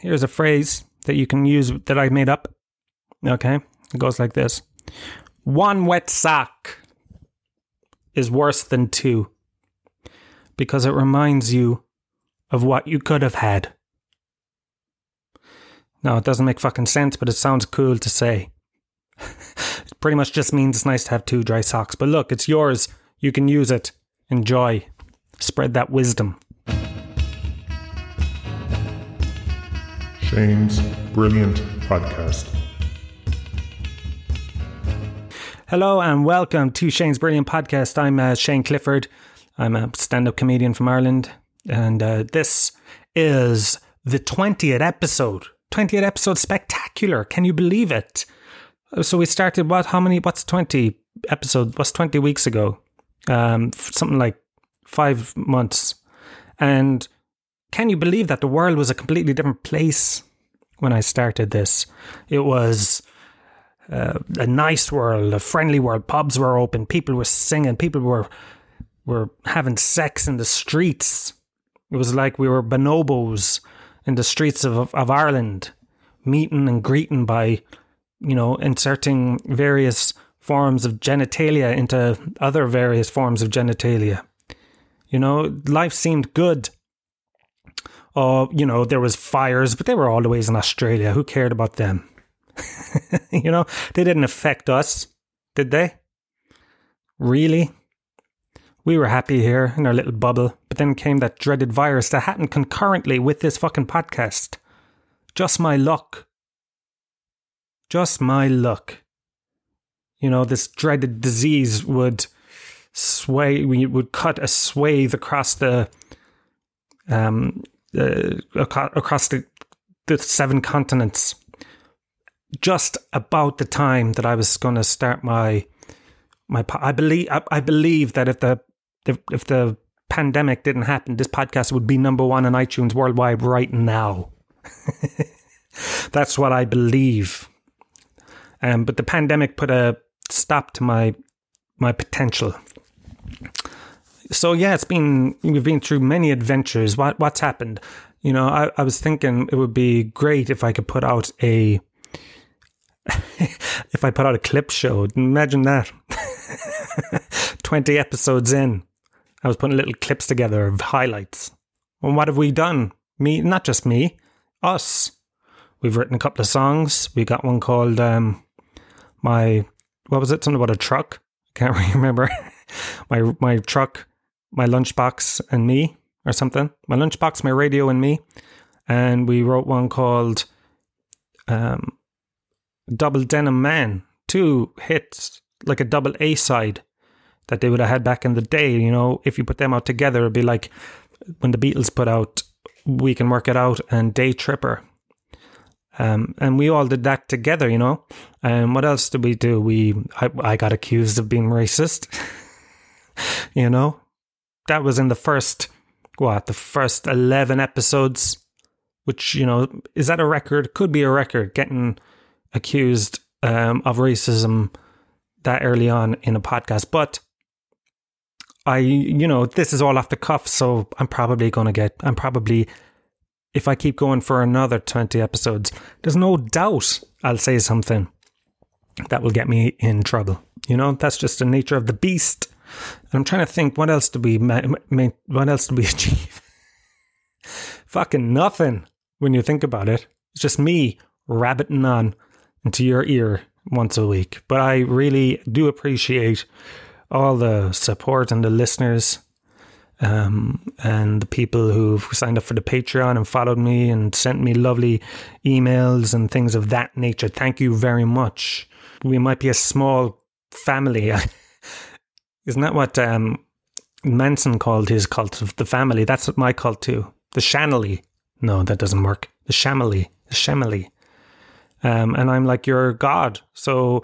here's a phrase that you can use that I made up. Okay, it goes like this One wet sock is worse than two because it reminds you of what you could have had. No, it doesn't make fucking sense, but it sounds cool to say. it pretty much just means it's nice to have two dry socks. But look, it's yours. You can use it. Enjoy. Spread that wisdom. Shane's Brilliant Podcast. Hello and welcome to Shane's Brilliant Podcast. I'm uh, Shane Clifford. I'm a stand up comedian from Ireland. And uh, this is the 20th episode. 20th episode spectacular. Can you believe it? So we started what? How many? What's 20 episode? What's 20 weeks ago? Um, something like five months. And can you believe that the world was a completely different place when I started this? It was uh, a nice world, a friendly world. Pubs were open. People were singing. People were were having sex in the streets. It was like we were bonobos in the streets of of Ireland, meeting and greeting by, you know, inserting various forms of genitalia into other various forms of genitalia. You know, life seemed good oh, you know, there was fires, but they were always in Australia. Who cared about them? you know, they didn't affect us, did they? Really? We were happy here in our little bubble, but then came that dreaded virus that happened concurrently with this fucking podcast. Just my luck. Just my luck. You know, this dreaded disease would sway, we would cut a swathe across the um, uh, across the, the seven continents just about the time that I was going to start my my I believe I, I believe that if the if, if the pandemic didn't happen, this podcast would be number one on iTunes worldwide right now. That's what I believe. Um, but the pandemic put a stop to my my potential so yeah, it's been we've been through many adventures. What what's happened? You know, I, I was thinking it would be great if I could put out a if I put out a clip show. Imagine that. Twenty episodes in, I was putting little clips together of highlights. And what have we done? Me, not just me, us. We've written a couple of songs. We got one called um, my what was it? Something about a truck. Can't remember. my my truck my lunchbox and me or something. My lunchbox, my radio, and me. And we wrote one called um, Double Denim Man. Two hits, like a double A side that they would have had back in the day. You know, if you put them out together, it'd be like when the Beatles put out We Can Work It Out and Day Tripper. Um, and we all did that together, you know. And what else did we do? We I, I got accused of being racist. you know, that was in the first what the first 11 episodes which you know is that a record? Could be a record getting accused um, of racism that early on in a podcast. But i you know this is all off the cuff so i'm probably going to get i'm probably if i keep going for another 20 episodes there's no doubt i'll say something that will get me in trouble. You know that's just the nature of the beast and I'm trying to think what else did we ma- ma- what else did we achieve? Fucking nothing when you think about it. It's just me rabbiting on into your ear once a week. But I really do appreciate all the support and the listeners um, and the people who've signed up for the Patreon and followed me and sent me lovely emails and things of that nature. Thank you very much. We might be a small family. Isn't that what um, Manson called his cult of the family? That's what my cult too. The Shanley. No, that doesn't work. The Shamily. The Shamily. Um, and I'm like, you're God. So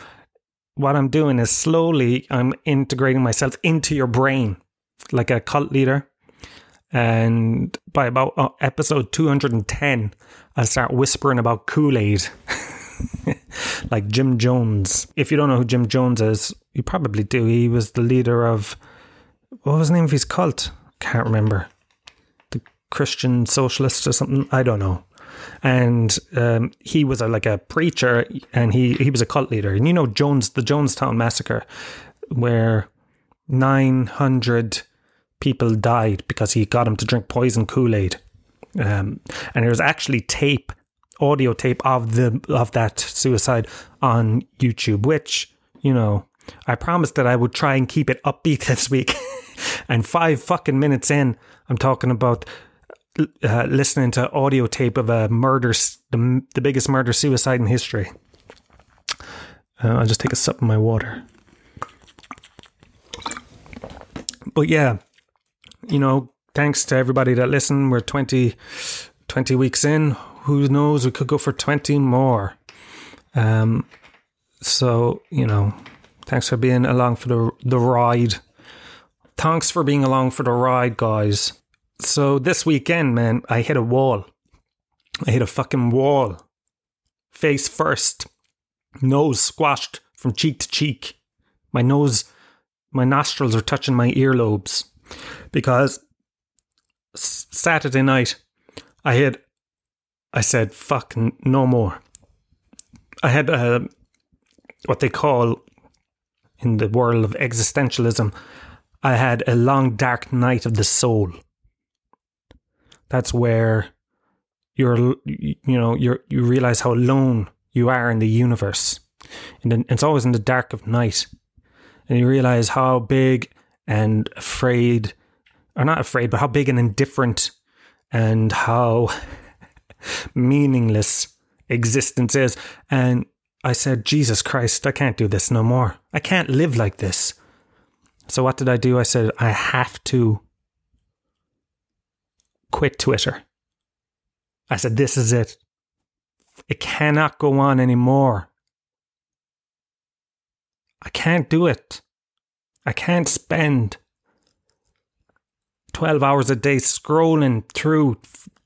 what I'm doing is slowly I'm integrating myself into your brain like a cult leader. And by about uh, episode 210, I'll start whispering about Kool Aid. like Jim Jones. If you don't know who Jim Jones is, you probably do. He was the leader of what was the name of his cult? Can't remember. The Christian Socialists or something. I don't know. and um, he was a, like a preacher, and he he was a cult leader. And you know Jones, the Jonestown massacre, where nine hundred people died because he got him to drink poison Kool Aid, um, and there was actually tape, audio tape of the of that suicide on YouTube, which you know I promised that I would try and keep it upbeat this week. and five fucking minutes in, I'm talking about uh, listening to audio tape of a murder, the, the biggest murder suicide in history. Uh, I'll just take a sip of my water. But yeah, you know, thanks to everybody that listened. We're 20, 20 weeks in. Who knows? We could go for 20 more. Um, so, you know, Thanks for being along for the the ride. Thanks for being along for the ride, guys. So this weekend, man, I hit a wall. I hit a fucking wall. Face first. Nose squashed from cheek to cheek. My nose, my nostrils are touching my earlobes. Because Saturday night, I had, I said, fuck, no more. I had uh, what they call in the world of existentialism, I had a long dark night of the soul. That's where you're, you know, you you realize how alone you are in the universe, and it's always in the dark of night, and you realize how big and afraid, or not afraid, but how big and indifferent, and how meaningless existence is, and I said, Jesus Christ, I can't do this no more. I can't live like this. So what did I do? I said, I have to quit Twitter. I said, this is it. It cannot go on anymore. I can't do it. I can't spend 12 hours a day scrolling through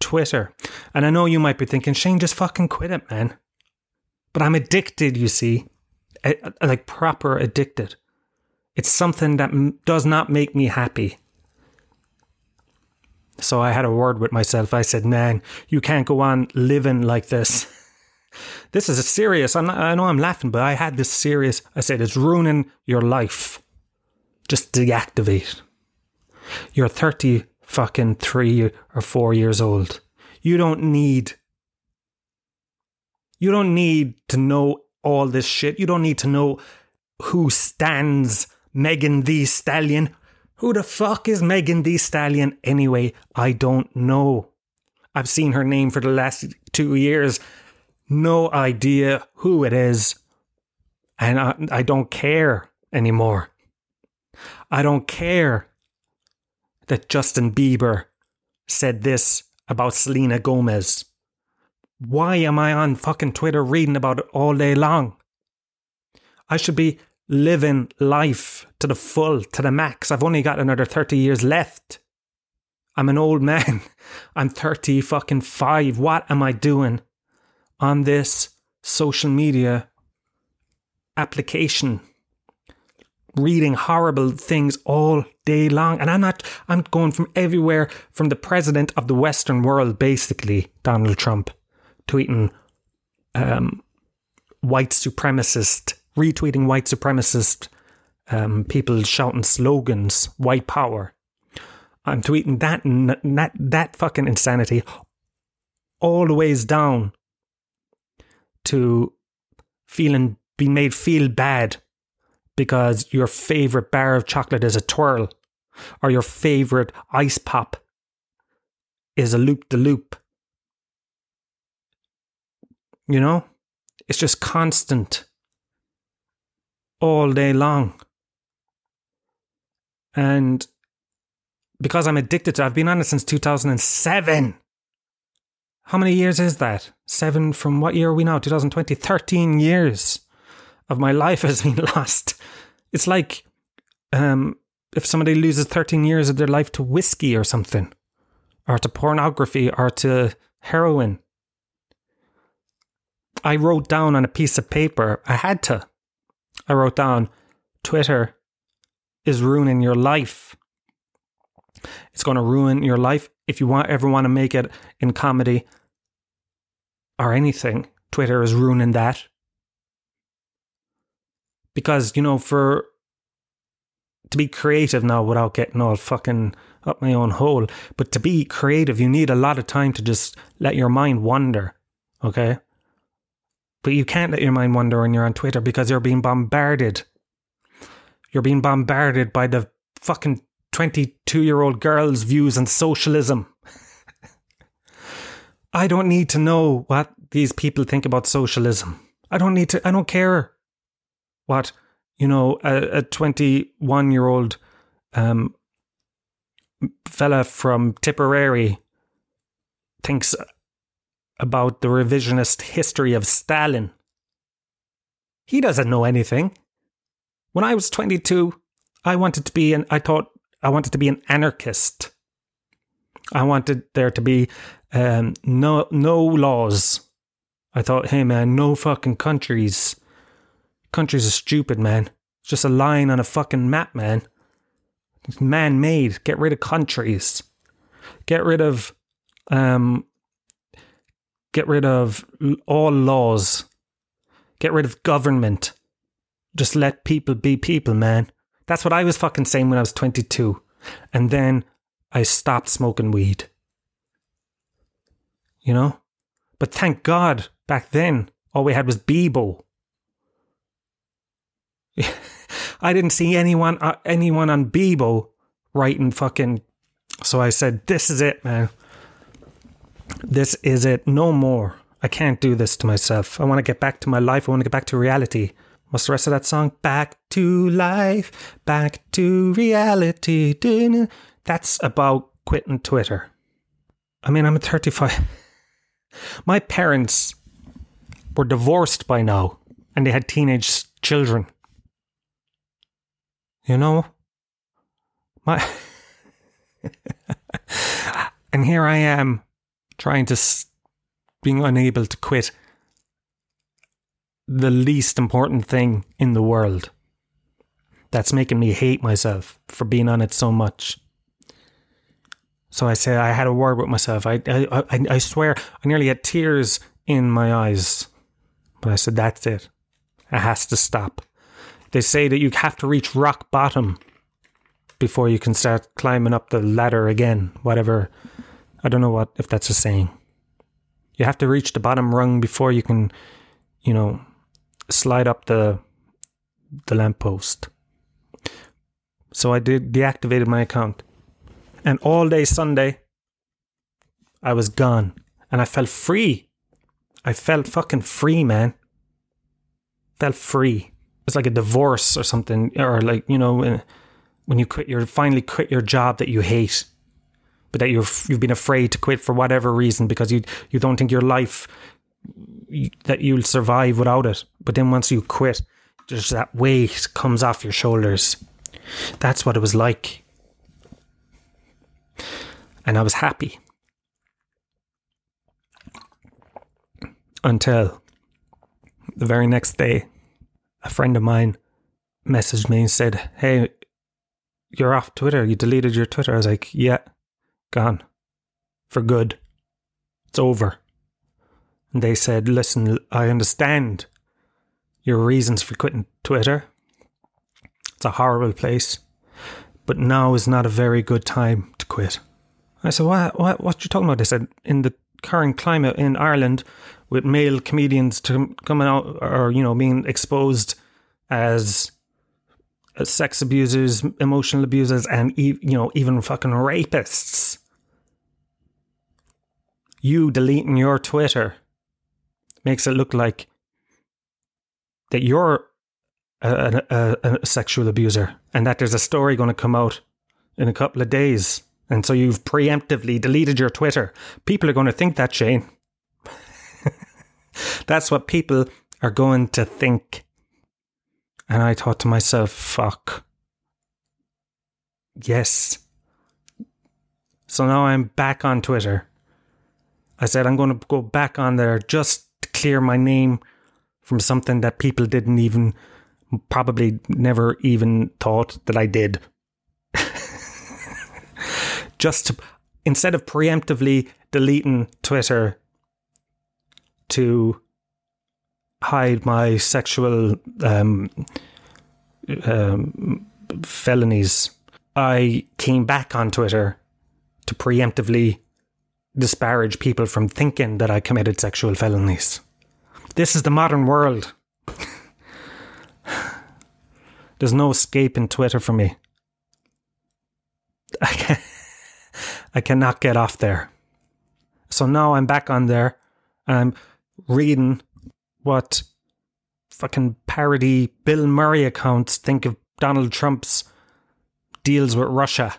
Twitter. And I know you might be thinking, Shane, just fucking quit it, man. But I'm addicted, you see, like proper addicted. It's something that does not make me happy. So I had a word with myself. I said, man, you can't go on living like this. this is a serious, not, I know I'm laughing, but I had this serious, I said, it's ruining your life. Just deactivate. You're 30 fucking three or four years old. You don't need you don't need to know all this shit. You don't need to know who stands Megan Thee Stallion. Who the fuck is Megan Thee Stallion anyway? I don't know. I've seen her name for the last two years. No idea who it is. And I, I don't care anymore. I don't care that Justin Bieber said this about Selena Gomez. Why am I on fucking Twitter reading about it all day long? I should be living life to the full, to the max. I've only got another 30 years left. I'm an old man. I'm 30 fucking 5. What am I doing on this social media application? Reading horrible things all day long. And I'm not, I'm going from everywhere from the president of the Western world, basically, Donald Trump, tweeting um, white supremacist, retweeting white supremacist um, people shouting slogans, white power. I'm tweeting that that that fucking insanity all the ways down to feeling being made feel bad because your favorite bar of chocolate is a twirl or your favorite ice pop is a loop de loop you know? It's just constant all day long. And because I'm addicted to I've been on it since 2007. How many years is that? Seven from what year are we now? 2020? 13 years of my life has been lost. It's like um, if somebody loses 13 years of their life to whiskey or something, or to pornography, or to heroin. I wrote down on a piece of paper, I had to. I wrote down, Twitter is ruining your life. It's going to ruin your life if you want ever want to make it in comedy. or anything. Twitter is ruining that. Because, you know, for to be creative now without getting all fucking up my own hole, but to be creative, you need a lot of time to just let your mind wander. Okay? But you can't let your mind wander when you're on Twitter because you're being bombarded. You're being bombarded by the fucking 22 year old girl's views on socialism. I don't need to know what these people think about socialism. I don't need to, I don't care what, you know, a 21 year old um, fella from Tipperary thinks about the revisionist history of Stalin. He doesn't know anything. When I was 22, I wanted to be an I thought I wanted to be an anarchist. I wanted there to be um, no no laws. I thought, hey man, no fucking countries. Countries are stupid, man. It's just a line on a fucking map, man. It's man made. Get rid of countries. Get rid of um get rid of all laws. Get rid of government. Just let people be people, man. That's what I was fucking saying when I was 22. And then I stopped smoking weed. You know? But thank God, back then, all we had was Bebo. I didn't see anyone uh, anyone on Bebo writing fucking. So I said, "This is it, man. This is it. No more. I can't do this to myself. I want to get back to my life. I want to get back to reality." What's the rest of that song? Back to life, back to reality. That's about quitting Twitter. I mean, I'm 35. My parents were divorced by now and they had teenage children. You know? My. and here I am trying to. being unable to quit the least important thing in the world. That's making me hate myself for being on it so much. So I said I had a word with myself. I, I, I, I swear I nearly had tears in my eyes. But I said, that's it. It has to stop. They say that you have to reach rock bottom before you can start climbing up the ladder again. Whatever. I don't know what if that's a saying. You have to reach the bottom rung before you can, you know, slide up the the lamppost. So I did deactivated my account. And all day Sunday I was gone and I felt free. I felt fucking free, man. Felt free. It's like a divorce or something or like, you know, when you quit your finally quit your job that you hate but that you've you've been afraid to quit for whatever reason because you you don't think your life that you'll survive without it. But then once you quit, just that weight comes off your shoulders. That's what it was like. And I was happy. Until the very next day, a friend of mine messaged me and said, Hey, you're off Twitter. You deleted your Twitter. I was like, Yeah, gone. For good. It's over. And they said, Listen, I understand your reasons for quitting Twitter. It's a horrible place. But now is not a very good time to quit. I said, What what what you talking about? They said, in the current climate in Ireland with male comedians to coming out or, you know, being exposed as sex abusers, emotional abusers, and you know even fucking rapists. You deleting your Twitter makes it look like that you're a, a, a, sexual abuser and that there's a story going to come out in a couple of days. And so you've preemptively deleted your Twitter. People are going to think that, Shane. That's what people are going to think. And I thought to myself, fuck. Yes. So now I'm back on Twitter. I said, I'm going to go back on there just to clear my name from something that people didn't even, probably never even thought that I did. Just to, instead of preemptively deleting Twitter, to hide my sexual um, um, felonies, I came back on Twitter to preemptively disparage people from thinking that I committed sexual felonies. This is the modern world. There's no escaping Twitter for me. I, can, I cannot get off there. So now I'm back on there and I'm reading what fucking parody Bill Murray accounts think of Donald Trump's deals with Russia.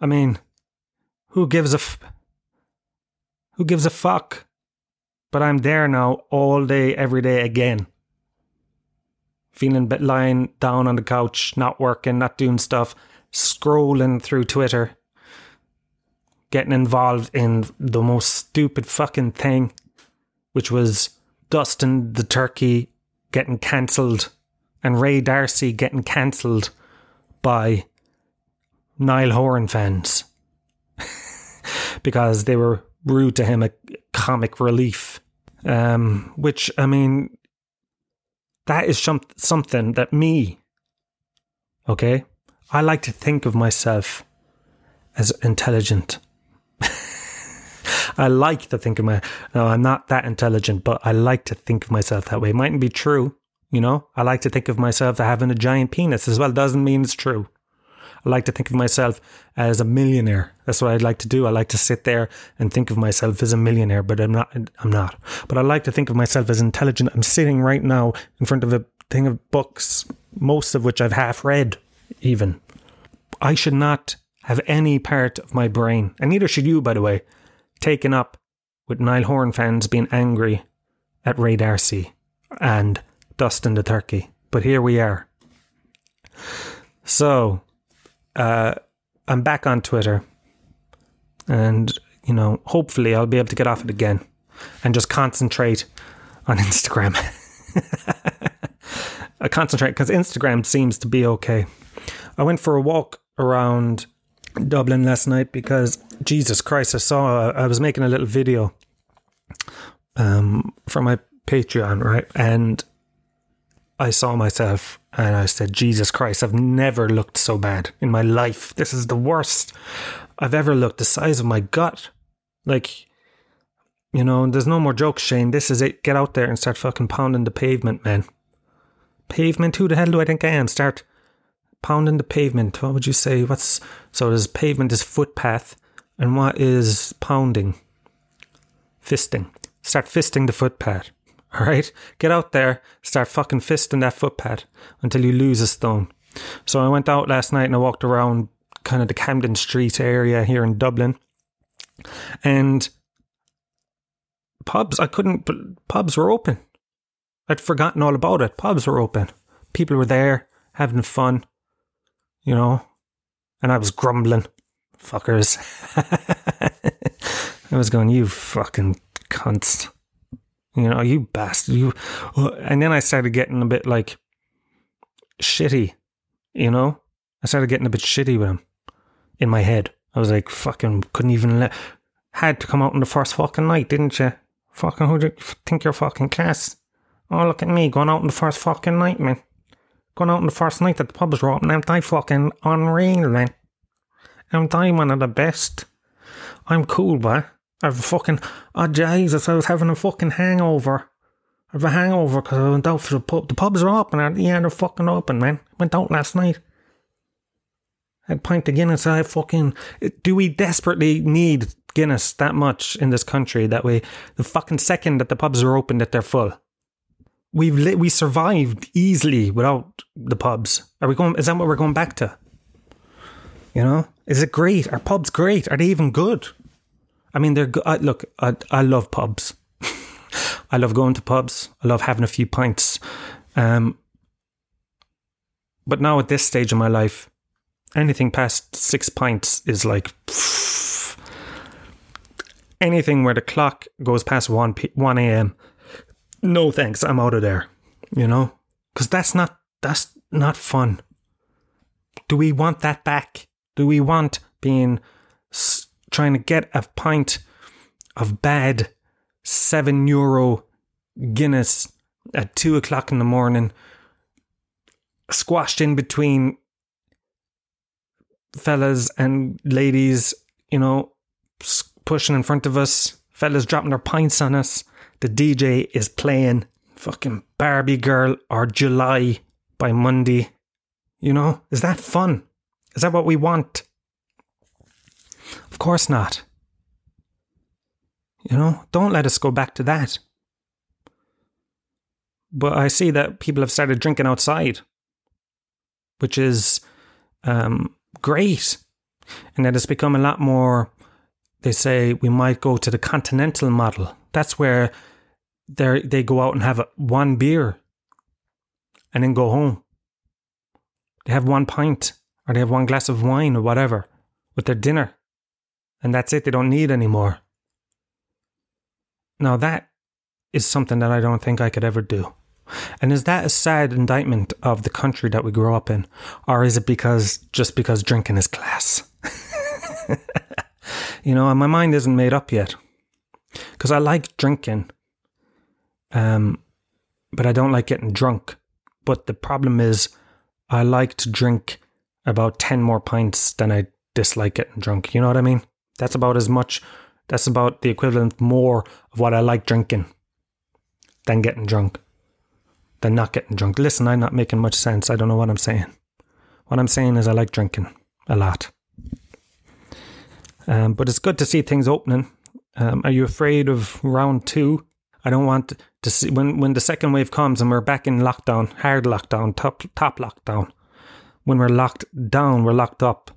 I mean, who gives a f- who gives a fuck? But I'm there now all day, every day again. Feeling bit lying down on the couch, not working, not doing stuff, scrolling through Twitter, getting involved in the most stupid fucking thing, which was Dustin the Turkey getting cancelled and Ray D'Arcy getting cancelled by Niall Horan fans because they were rude to him at comic relief. Um, which, I mean, that is some, something that me, okay, I like to think of myself as intelligent. I like to think of my. No, I'm not that intelligent, but I like to think of myself that way. It mightn't be true, you know. I like to think of myself as having a giant penis as well. Doesn't mean it's true. I like to think of myself as a millionaire. That's what I'd like to do. I like to sit there and think of myself as a millionaire, but I'm not. I'm not. But I like to think of myself as intelligent. I'm sitting right now in front of a thing of books, most of which I've half read, even. I should not have any part of my brain, and neither should you, by the way, taken up with Niall Horan fans being angry at Ray D'Arcy and Dustin the Turkey. But here we are. So, uh, I'm back on Twitter, and you know, hopefully, I'll be able to get off it again and just concentrate on Instagram. I concentrate because Instagram seems to be okay. I went for a walk around Dublin last night because Jesus Christ, I saw I was making a little video um, for my Patreon, right? And I saw myself and I said, Jesus Christ, I've never looked so bad in my life. This is the worst I've ever looked. The size of my gut. Like, you know, there's no more jokes, Shane. This is it. Get out there and start fucking pounding the pavement, man. Pavement? Who the hell do I think I am? Start pounding the pavement. What would you say? What's so? There's pavement is footpath, and what is pounding? Fisting. Start fisting the footpath. All right, get out there, start fucking fisting that footpath until you lose a stone. So I went out last night and I walked around kind of the Camden Street area here in Dublin, and pubs. I couldn't. Pubs were open. I'd forgotten all about it. Pubs were open. People were there having fun you know, and I was grumbling, fuckers. I was going, you fucking cunts. You know, you bastard. You, uh, and then I started getting a bit like shitty, you know? I started getting a bit shitty with him in my head. I was like, fucking, couldn't even let, had to come out on the first fucking night, didn't you? Fucking, who do you think you're fucking class? Oh, look at me going out on the first fucking night, man. Going out on the first night that the pubs were open, aren't I fucking unreal, man? Aren't I one of the best? I'm cool, boy. I've fucking, oh Jesus, I was having a fucking hangover. I have a hangover because I went out for the pub. The pubs are open, at the yeah, they're fucking open, man. Went out last night. Had a pint of Guinness. I fucking. Do we desperately need Guinness that much in this country that we, The fucking second that the pubs are open, that they're full we've li- we survived easily without the pubs. Are we going? Is that what we're going back to? You know, is it great? Are pubs great? Are they even good? I mean, they're good. Look, I I love pubs. I love going to pubs. I love having a few pints. Um, but now at this stage of my life, anything past six pints is like anything where the clock goes past one p- one a.m no thanks, I'm out of there. You know? Because that's not, that's not fun. Do we want that back? Do we want being, trying to get a pint of bad seven euro Guinness at two o'clock in the morning, squashed in between fellas and ladies, you know, pushing in front of us, fellas dropping their pints on us. The DJ is playing fucking Barbie Girl or July by Mundy. You know, is that fun? Is that what we want? Of course not. You know, don't let us go back to that. But I see that people have started drinking outside, which is um, great. And that it's become a lot more, they say we might go to the continental model. That's where they they go out and have one beer and then go home. They have one pint or they have one glass of wine or whatever with their dinner. And that's it. They don't need any more. Now, that is something that I don't think I could ever do. And is that a sad indictment of the country that we grow up in? Or is it because just because drinking is class? you know, and my mind isn't made up yet. Because I like drinking, um, but I don't like getting drunk. But the problem is, I like to drink about 10 more pints than I dislike getting drunk. You know what I mean? That's about as much that's about the equivalent more of what I like drinking than getting drunk, than not getting drunk. Listen, I'm not making much sense. I don't know what I'm saying. What I'm saying is I like drinking a lot. Um, but it's good to see things opening. Um, are you afraid of round two? I don't want to see when when the second wave comes and we're back in lockdown, hard lockdown, top top lockdown. When we're locked down, we're locked up.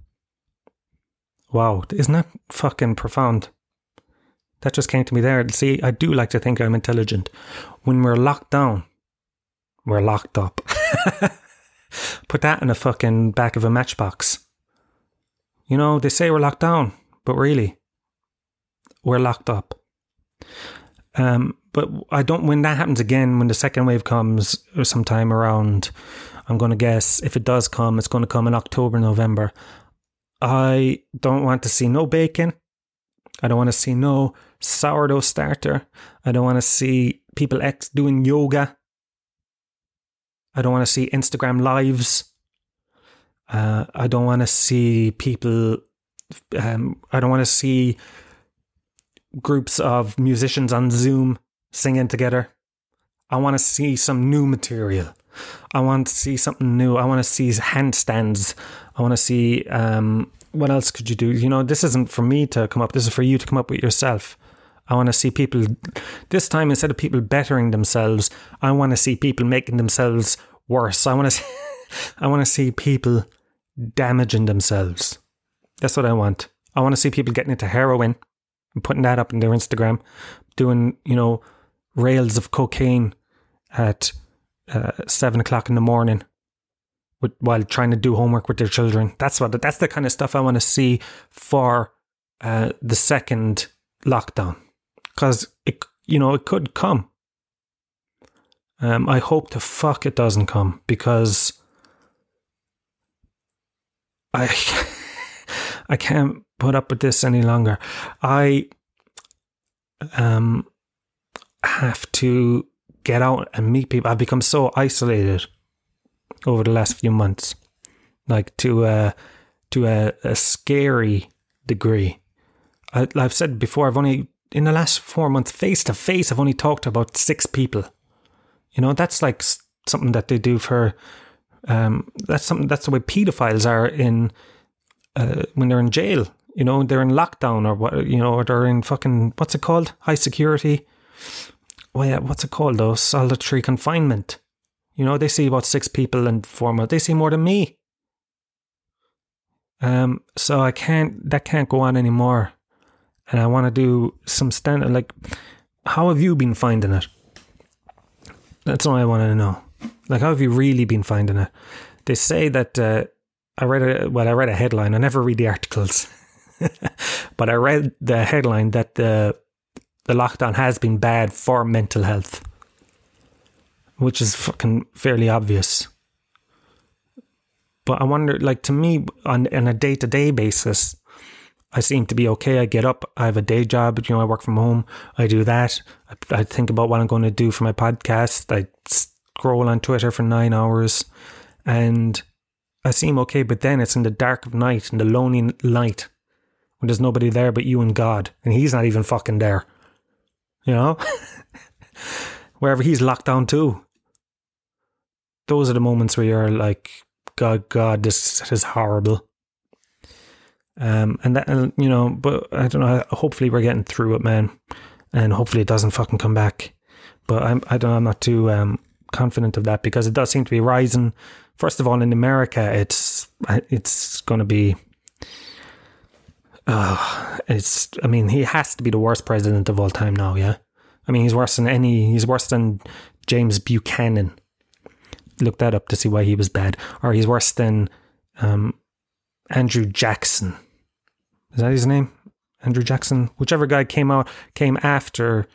Wow, isn't that fucking profound? That just came to me there. See, I do like to think I'm intelligent. When we're locked down, we're locked up. Put that in a fucking back of a matchbox. You know, they say we're locked down, but really, we're locked up. Um, but I don't. When that happens again, when the second wave comes, or sometime around, I'm going to guess if it does come, it's going to come in October, November. I don't want to see no bacon. I don't want to see no sourdough starter. I don't want to see people X doing yoga. I don't want to see Instagram lives. Uh, I don't want to see people. Um, I don't want to see groups of musicians on Zoom singing together. I want to see some new material. I want to see something new. I want to see handstands. I want to see um, what else could you do? You know, this isn't for me to come up. This is for you to come up with yourself. I want to see people, this time instead of people bettering themselves, I want to see people making themselves worse. I want to, see, I want to see people damaging themselves. That's what I want. I want to see people getting into heroin and putting that up in their Instagram, doing, you know, rails of cocaine at uh, seven o'clock in the morning with, while trying to do homework with their children. That's what that's the kind of stuff I want to see for uh, the second lockdown because it you know it could come. Um, I hope the fuck it doesn't come because I I can't put up with this any longer. I um have to get out and meet people. I've become so isolated over the last few months, like to a to a, a scary degree. I, I've said before, I've only in the last four months, face to face, I've only talked to about six people. You know, that's like something that they do for. Um, that's something. That's the way pedophiles are in uh, when they're in jail. You know, they're in lockdown or what. You know, or they're in fucking what's it called? High security. Well, yeah, what's it called though? Solitary confinement. You know, they see about six people in four months. They see more than me. Um, so I can't. That can't go on anymore and I want to do some standard. Like, how have you been finding it? That's all I want to know. Like, how have you really been finding it? They say that uh, I read a well, I read a headline. I never read the articles, but I read the headline that the the lockdown has been bad for mental health, which is fucking fairly obvious. But I wonder, like to me, on on a day to day basis, I seem to be okay. I get up. I have a day job. You know, I work from home. I do that. I, I think about what I'm going to do for my podcast. I scroll on Twitter for nine hours, and I seem okay. But then it's in the dark of night, in the lonely night, when there's nobody there but you and God, and He's not even fucking there. You know, wherever He's locked down too. Those are the moments where you're like, God, God, this is horrible. Um, and that, and, you know, but I don't know. Hopefully, we're getting through it, man, and hopefully, it doesn't fucking come back. But I'm, I don't, know, I'm not too um, confident of that because it does seem to be rising. First of all, in America, it's it's going to be. Uh, it's. I mean, he has to be the worst president of all time now. Yeah, I mean, he's worse than any. He's worse than James Buchanan. Look that up to see why he was bad, or he's worse than um, Andrew Jackson is that his name? Andrew Jackson, whichever guy came out came after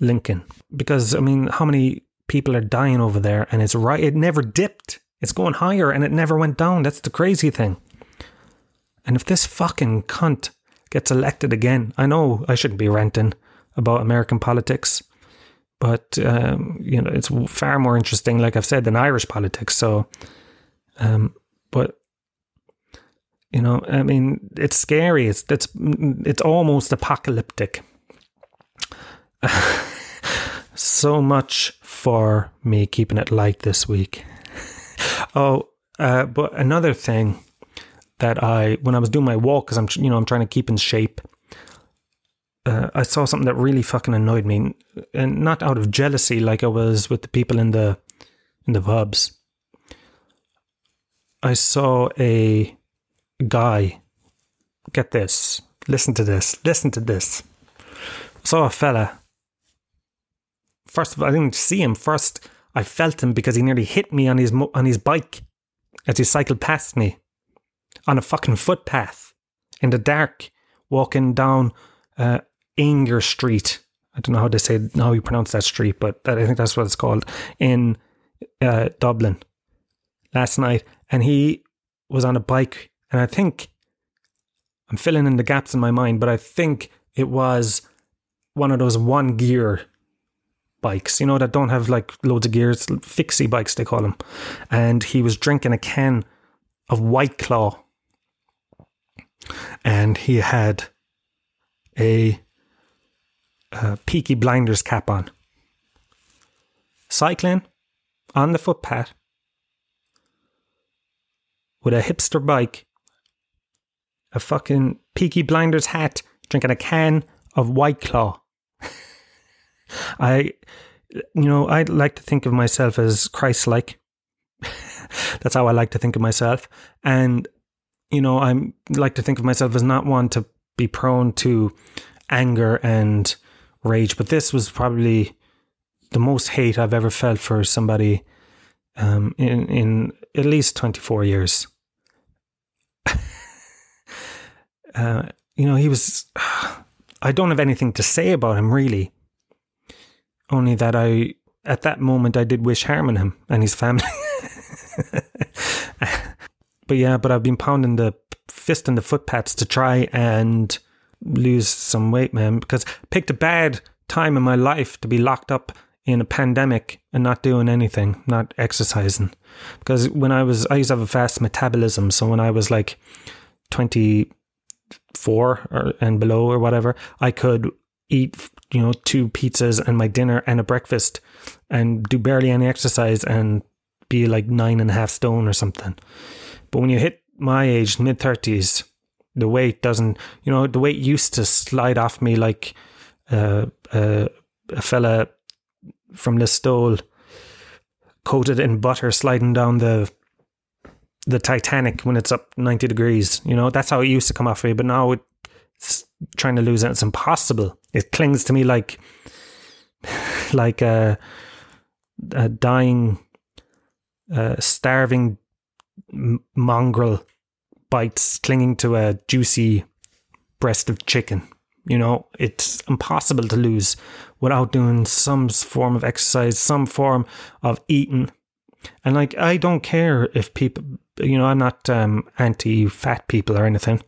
Lincoln. Because I mean, how many people are dying over there and it's right it never dipped. It's going higher and it never went down. That's the crazy thing. And if this fucking cunt gets elected again, I know I shouldn't be ranting about American politics, but um, you know it's far more interesting, like I've said, than Irish politics. So, um, but you know, I mean, it's scary. It's it's it's almost apocalyptic. so much for me keeping it light this week. oh, uh, but another thing that I, when I was doing my walk, because I'm, you know, I'm trying to keep in shape. Uh, I saw something that really fucking annoyed me, and not out of jealousy, like I was with the people in the in the pubs. I saw a guy. Get this. Listen to this. Listen to this. Saw a fella. First of all, I didn't see him. First, I felt him because he nearly hit me on his on his bike as he cycled past me on a fucking footpath in the dark, walking down uh, Aungier Street. I don't know how they say how you pronounce that street, but I think that's what it's called in uh, Dublin last night. And he was on a bike and I think I'm filling in the gaps in my mind, but I think it was one of those one gear bikes, you know, that don't have like loads of gears, fixie bikes, they call them. And he was drinking a can of White Claw. And he had a, a Peaky Blinders cap on. Cycling on the footpath with a hipster bike a fucking Peaky Blinders hat, drinking a can of White Claw. I, you know, I like to think of myself as Christ like. That's how I like to think of myself. And, you know, I like to think of myself as not one to be prone to anger and rage. But this was probably the most hate I've ever felt for somebody um, in, in at least 24 years uh, you know, he was. I don't have anything to say about him really. Only that I, at that moment, I did wish harm on him and his family. but yeah, but I've been pounding the fist in the footpaths to try and lose some weight, man, because I picked a bad time in my life to be locked up in a pandemic and not doing anything, not exercising. Because when I was, I used to have a fast metabolism. So when I was like 24 or and below or whatever, I could eat you know two pizzas and my dinner and a breakfast and do barely any exercise and be like nine and a half stone or something. But when you hit my age, mid thirties, the weight doesn't you know the weight used to slide off me like uh, uh, a fella from Listowel coated in butter sliding down the the Titanic when it's up 90 degrees. You know, that's how it used to come off me, but now it's trying to lose it. It's impossible. It clings to me like, like a, a dying, uh, starving mongrel bites clinging to a juicy breast of chicken. You know, it's impossible to lose without doing some form of exercise, some form of eating. And like, I don't care if people you know, I'm not um, anti fat people or anything.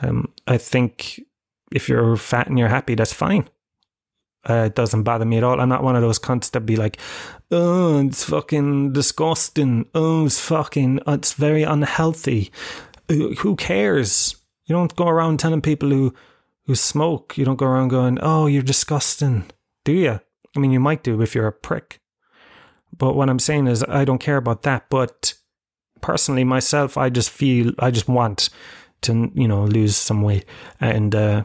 Um, I think if you're fat and you're happy, that's fine. Uh, it doesn't bother me at all. I'm not one of those cunts that be like, oh, it's fucking disgusting. Oh, it's fucking, it's very unhealthy. Uh, who cares? You don't go around telling people who, who smoke, you don't go around going, oh, you're disgusting, do you? I mean, you might do if you're a prick. But what I'm saying is, I don't care about that. But personally, myself, I just feel, I just want to, you know, lose some weight. And uh,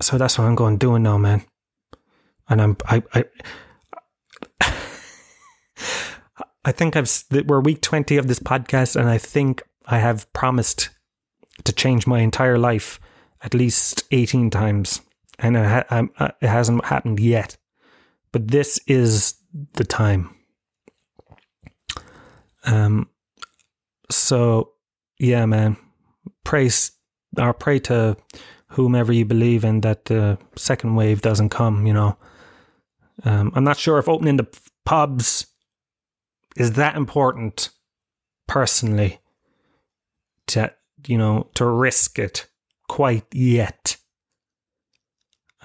so that's what I'm going doing now, man. And I'm, I, I, I think I've, we're week 20 of this podcast, and I think I have promised to change my entire life at least 18 times. And it, ha- uh, it hasn't happened yet. But this is the time. Um, so yeah, man, praise or pray to whomever you believe in that the second wave doesn't come. You know, um, I'm not sure if opening the pubs is that important personally to you know to risk it quite yet.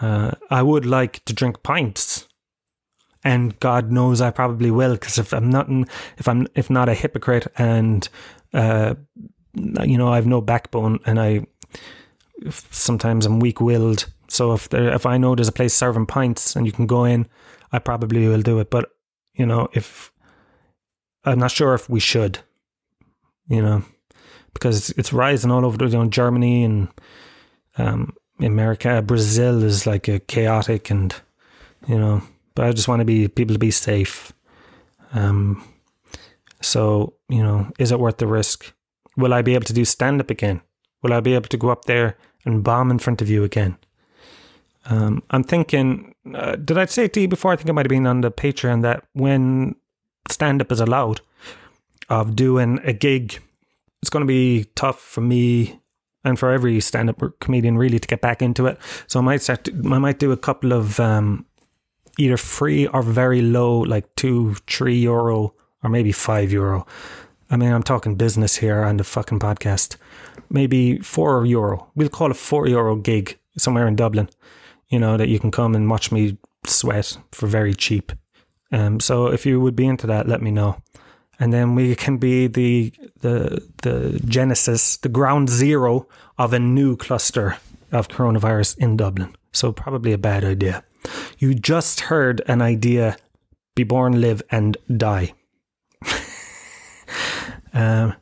Uh, I would like to drink pints and God knows I probably will because if I'm not if I'm if not a hypocrite and uh, you know I have no backbone and I sometimes I'm weak willed. So if there if I know there's a place serving pints and you can go in, I probably will do it. But you know if I'm not sure if we should, you know, because it's rising all over you know Germany and um, America, Brazil is like a chaotic and you know but I just want to be people to be safe. Um, so you know, is it worth the risk? Will I be able to do stand up again? Will I be able to go up there and bomb in front of you again? Um, I'm thinking, uh, did I say to you before? I think it might have been on the Patreon that when stand up is allowed, of doing a gig, it's going to be tough for me and for every stand up comedian really to get back into it. So I might start, to, I might do a couple of um, either free or very low, like two, three euro, or maybe five euro. I mean, I'm talking business here on the fucking podcast. Maybe four euro. We'll call it four euro gig somewhere in Dublin. You know that you can come and watch me sweat for very cheap. Um, so if you would be into that, let me know, and then we can be the the the genesis, the ground zero of a new cluster of coronavirus in Dublin. So probably a bad idea. You just heard an idea be born, live, and die. um,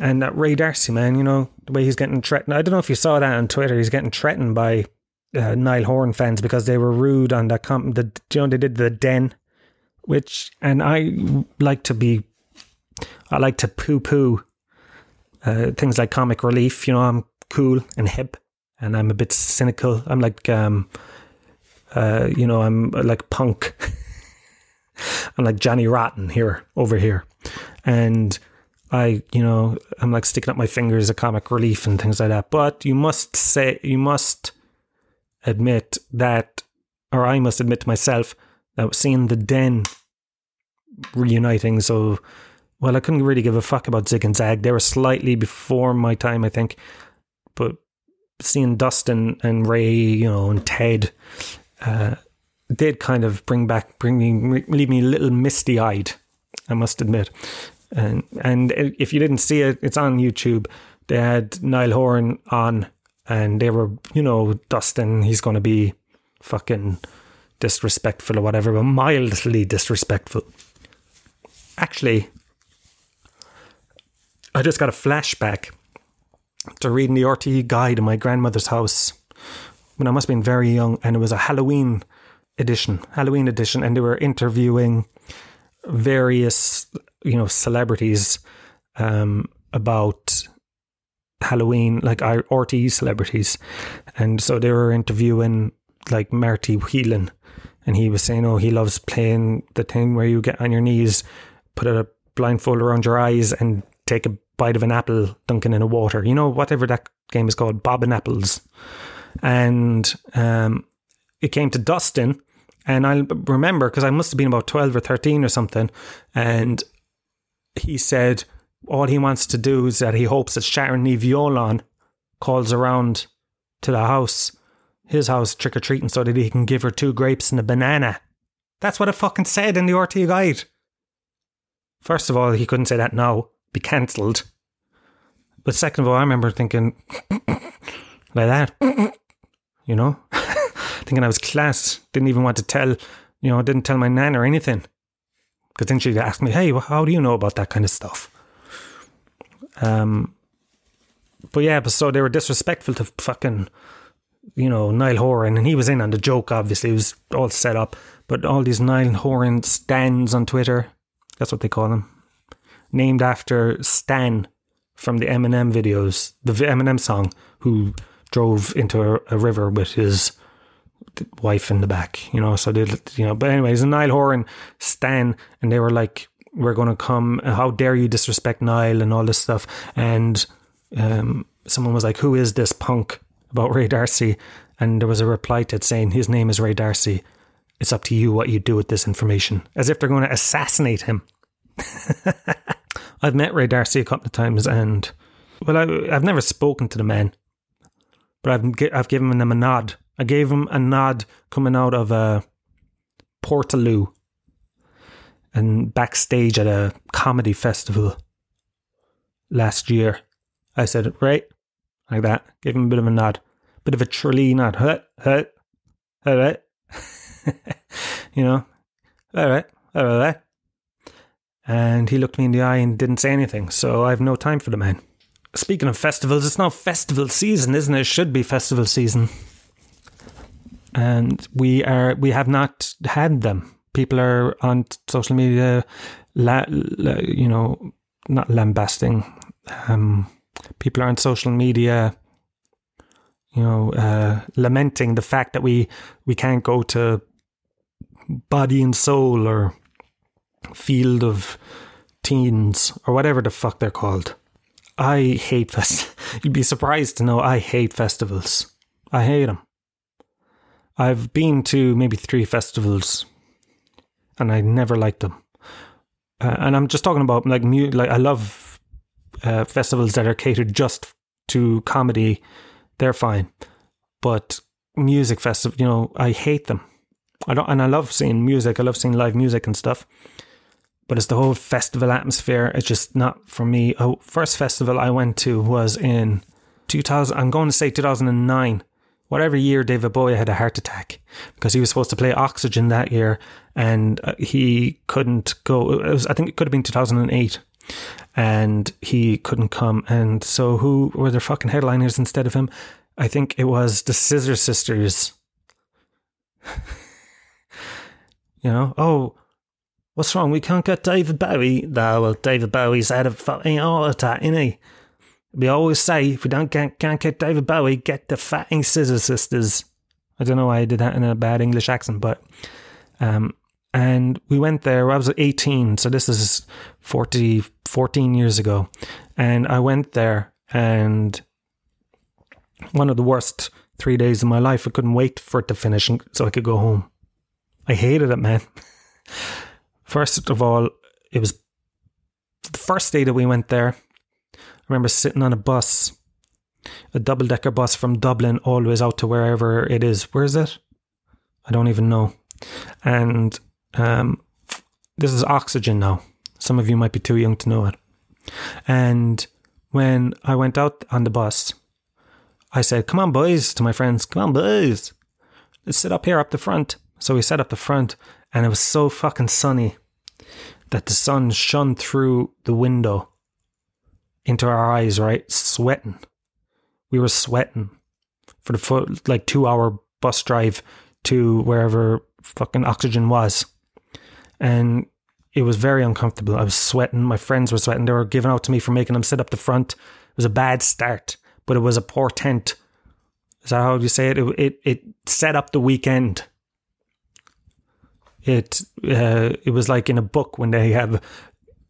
and that Ray D'Arcy, man, you know, the way he's getting threatened. I don't know if you saw that on Twitter. He's getting threatened by uh, Niall Horan fans because they were rude on that comp. The, you know, they did the den, which, and I like to be, I like to poo poo uh, things like comic relief. You know, I'm cool and hip and I'm a bit cynical. I'm like, um, uh, you know, I'm like punk. I'm like Johnny Rotten here, over here. And I, you know, I'm like sticking up my fingers at comic relief and things like that. But you must say, you must admit that, or I must admit to myself that seeing the den reuniting, so, well, I couldn't really give a fuck about Zig and Zag. They were slightly before my time, I think. But seeing Dustin and Ray, you know, and Ted uh, did kind of bring back, bring me, leave me a little misty eyed. I must admit. And and if you didn't see it, it's on YouTube. They had Niall Horan on, and they were, you know, Dustin. He's going to be fucking disrespectful or whatever, but mildly disrespectful. Actually, I just got a flashback to reading the RTE guide in my grandmother's house when I must have been very young, and it was a Halloween edition, Halloween edition, and they were interviewing various, you know, celebrities um, about Halloween, like RTE celebrities, and so they were interviewing like Marty Whelan, and he was saying, oh, he loves playing the thing where you get on your knees, put a blindfold around your eyes, and take a bite of an apple dunking in a water. You know, whatever that game is called, bobbing apples. And um, it came to Dustin, and I remember because I must have been about 12 or 13 or something. And he said all he wants to do is that he hopes that Sharon Ní Bheoláin calls around to the house, his house, trick or treating, so that he can give her two grapes and a banana. That's what it fucking said in the RT guide. First of all, he couldn't say that now, be cancelled. But second of all, I remember thinking like that, you know, thinking I was class. Didn't even want to tell, you know, didn't tell my nan or anything. Because then she'd ask me, hey, how do you know about that kind of stuff? Um, but yeah, but so they were disrespectful to fucking, you know, Niall Horan, and he was in on the joke. Obviously, it was all set up. But all these Niall Horan stands on Twitter, that's what they call them, named after Stan from the Eminem videos, the Eminem song, who drove into a, a river with his wife in the back, you know. So they, you know, but anyways, Niall Horan, Stan, and they were like, "We're going to come. How dare you disrespect Niall and all this stuff?" And um, someone was like, "Who is this punk about Ray D'Arcy?" And there was a reply to it saying, "His name is Ray D'Arcy. It's up to you what you do with this information." As if they're going to assassinate him. I've met Ray D'Arcy a couple of times, and well, I, I've never spoken to the man, but I've I've given him a nod. I gave him a nod coming out of a Portaloo and backstage at a comedy festival last year. I said, right, like that. Gave him a bit of a nod, bit of a Tralee nod. Hut, hut, all right. you know, all right, all right. And he looked me in the eye and didn't say anything. So I have no time for the man. Speaking of festivals, it's now festival season, isn't it? It should be festival season and we are we have not had them. People are on social media, la, la, you know, not lambasting. Um, people are on social media, you know, uh, lamenting the fact that we we can't go to Body and Soul or Field of Teens or whatever the fuck they're called. I hate fest. You'd be surprised to know I hate festivals. I hate them. I've been to maybe three festivals, and I never liked them. Uh, and I'm just talking about like mu- like I love uh, festivals that are catered just to comedy. They're fine, but music festival, you know, I hate them. I don't, and I love seeing music. I love seeing live music and stuff. But it's the whole festival atmosphere. It's just not for me. Oh, first festival I went to was in 2000. I'm going to say 2009 whatever year David Bowie had a heart attack because he was supposed to play Oxygen that year and uh, he couldn't go. Was, I think it could have been 2008 and he couldn't come. And so who were the fucking headliners instead of him? I think it was the Scissor Sisters. you know, oh, what's wrong? We can't get David Bowie. No, well, David Bowie's had a fucking heart attack, isn't he? We always say if we don't get, can't get David Bowie, get the fatting Scissor Sisters. I don't know why I did that in a bad English accent, but um, and we went there. I was 18, so this is 40, 14 years ago, and I went there, and one of the worst three days of my life. I couldn't wait for it to finish so I could go home. I hated it, man. First of all, it was the first day that we went there remember sitting on a bus, a double decker bus from Dublin always out to wherever it is. Where is it? I don't even know. And um, this is oxygen now. Some of you might be too young to know it. And when I went out on the bus, I said, Come on, boys, to my friends, come on, boys. Let's sit up here up the front. So we sat up the front, and it was so fucking sunny that the sun shone through the window into our eyes, right? Sweating. We were sweating for the foot, like two hour bus drive to wherever fucking oxygen was. And it was very uncomfortable. I was sweating. My friends were sweating. They were giving out to me for making them sit up the front. It was a bad start, but it was a portent. Is that how you say it? It it, it set up the weekend. It uh, it was like in a book when they have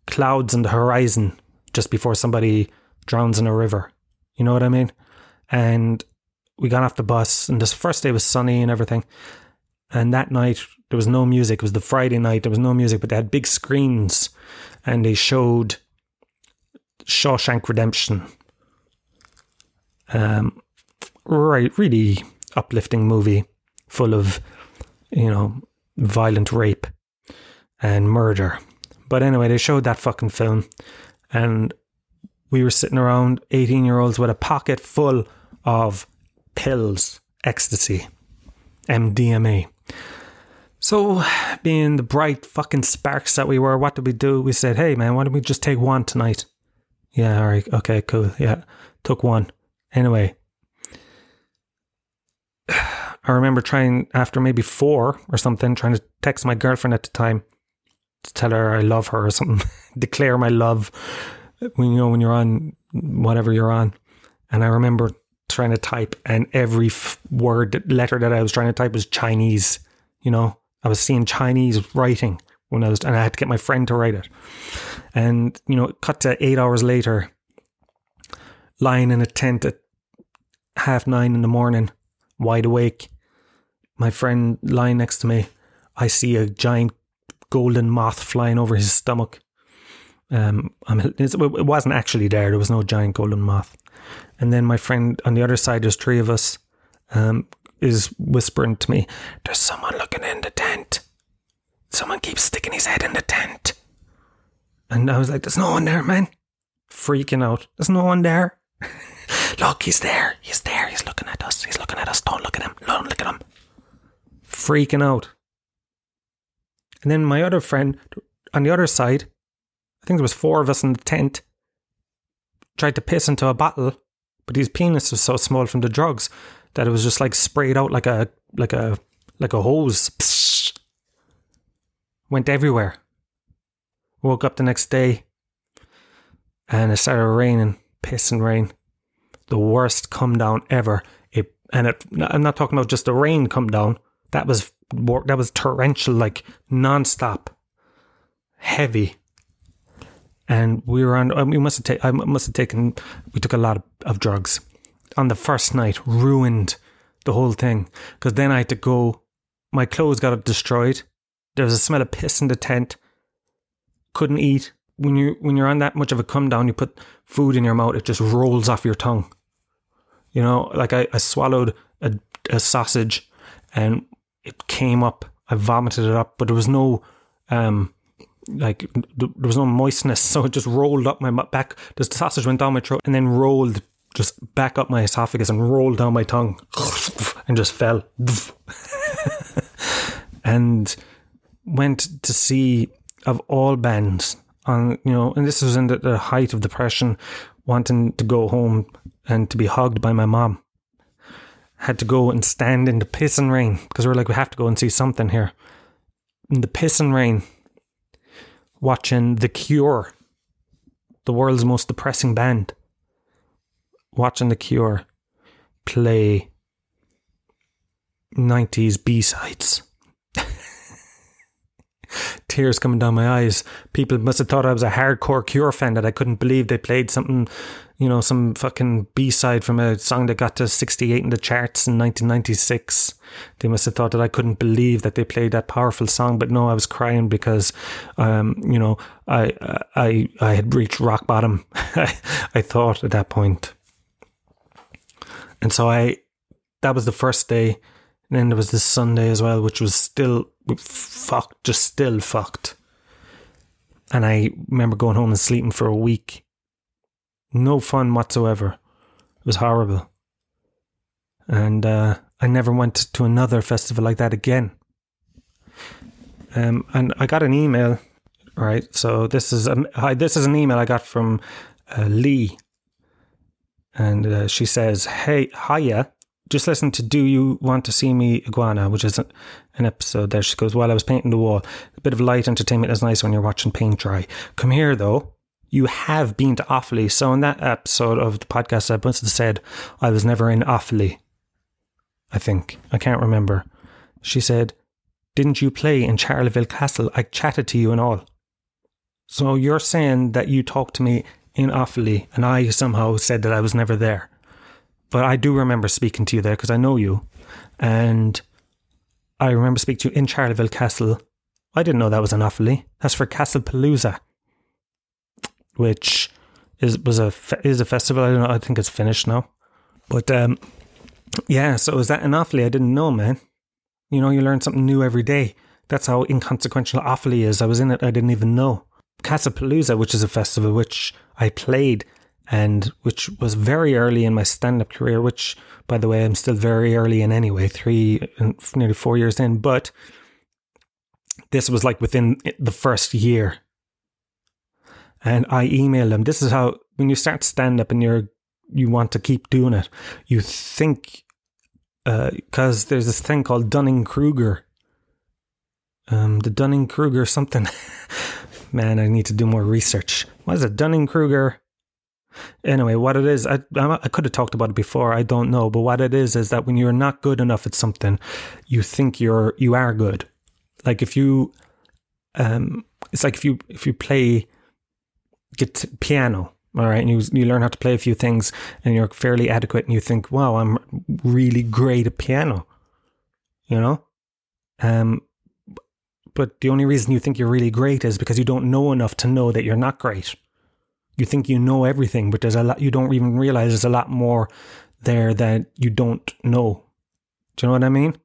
clouds on the horizon just before somebody drowns in a river. You know what I mean? And we got off the bus, and this first day was sunny and everything. And that night, there was no music. It was the Friday night. There was no music, but they had big screens and they showed Shawshank Redemption. Um, right, really uplifting movie full of, you know, violent rape and murder. But anyway, they showed that fucking film, and we were sitting around 18 year olds with a pocket full of pills, ecstasy, MDMA. So, being the bright fucking sparks that we were, what did we do? We said, hey man, why don't we just take one tonight? Yeah, all right, okay, cool. Yeah, took one. Anyway, I remember trying after maybe four or something, trying to text my girlfriend at the time to tell her I love her or something, declare my love when you know when you're on whatever you're on. And I remember trying to type, and every f- word letter that I was trying to type was Chinese. You know, I was seeing Chinese writing when I was, and I had to get my friend to write it. And you know, cut to eight hours later, lying in a tent at half nine in the morning, wide awake. My friend lying next to me, I see a giant golden moth flying over his stomach. Um, it wasn't actually there. There was no giant golden moth. And then my friend on the other side, there's three of us, um, is whispering to me, "There's someone looking in the tent. Someone keeps sticking his head in the tent." And I was like, "There's no one there, man." Freaking out. There's no one there. look, he's there. He's there. He's looking at us. He's looking at us. Don't look at him. Don't look at him. Freaking out. And then my other friend on the other side, I think there was four of us in the tent, tried to piss into a bottle, but his penis was so small from the drugs that it was just like sprayed out like a like a like a hose. Psh, went everywhere. Woke up the next day and it started raining, piss and rain. The worst come down ever. It and it I'm not talking about just the rain come down. That was that was torrential, like non-stop, heavy. And we were on. We must have taken. I must have taken. We took a lot of, of drugs on the first night. Ruined the whole thing because then I had to go. My clothes got destroyed. There was a smell of piss in the tent. Couldn't eat when you when you're on that much of a come down. You put food in your mouth. It just rolls off your tongue. You know, like I, I swallowed a, a sausage and it came up. I vomited it up, but there was no um like there was no moistness, so it just rolled up my back. The sausage went down my throat and then rolled just back up my esophagus and rolled down my tongue and just fell. and went to see of all bands on you know, and this was in the, the height of depression, wanting to go home and to be hugged by my mom had to go and stand in the piss and rain because we are like, we have to go and see something here. In the piss and rain, watching The Cure, the world's most depressing band, watching The Cure play 90s B sides. Tears coming down my eyes. People must have thought I was a hardcore Cure fan that I couldn't believe they played something you know, some fucking B side from a song that got to 68 in the charts in 1996. They must have thought that I couldn't believe that they played that powerful song, but no, I was crying because, um, you know, I, I, I had reached rock bottom. I thought at that point. And so I, that was the first day. And then there was this Sunday as well, which was still fucked, just still fucked. And I remember going home and sleeping for a week no fun whatsoever. It was horrible. And uh, I never went to another festival like that again. Um, and I got an email, right? So this is a, hi, this is an email I got from uh, Lee, and uh, she says, "Hey, hiya, just listen to Do You Want to See Me Iguana, which is an episode there. She goes, While I was painting the wall, a bit of light entertainment is nice when you're watching paint dry. Come here though you have been to Offaly. So in that episode of the podcast, I must have said I was never in Offaly. I think. I can't remember. She said, Didn't you play in Charleville Castle? I chatted to you and all. So you're saying that you talked to me in Offaly and I somehow said that I was never there. But I do remember speaking to you there because I know you. And I remember speaking to you in Charleville Castle. I didn't know that was in Offaly. That's for Castlepalooza which is was a is a festival. I don't know. I think it's finished now, but um, yeah, so was that an Offaly? I didn't know, man. You know, you learn something new every day. That's how inconsequential Offaly is. I was in it, I didn't even know. Castlepalooza, which is a festival which I played and which was very early in my stand up career, which, by the way, I'm still very early in anyway, three nearly four years in. But this was like within the first year. And I email them. This is how, when you start stand up and you're, you want to keep doing it, you think, because uh, there's this thing called Dunning Kruger. Um, the Dunning Kruger something. Man, I need to do more research. What is it? Dunning Kruger Anyway, what it is, I, I could have talked about it before. I don't know, but what it is is that when you're not good enough at something, you think you're you are good. Like if you, um, it's like if you if you play get piano, all right, and you you learn how to play a few things, and you're fairly adequate, and you think, wow, I'm really great at piano, you know, um, but the only reason you think you're really great is because you don't know enough to know that you're not great you think you know everything, but there's a lot you don't even realize there's a lot more there that you don't know. Do you know what I mean?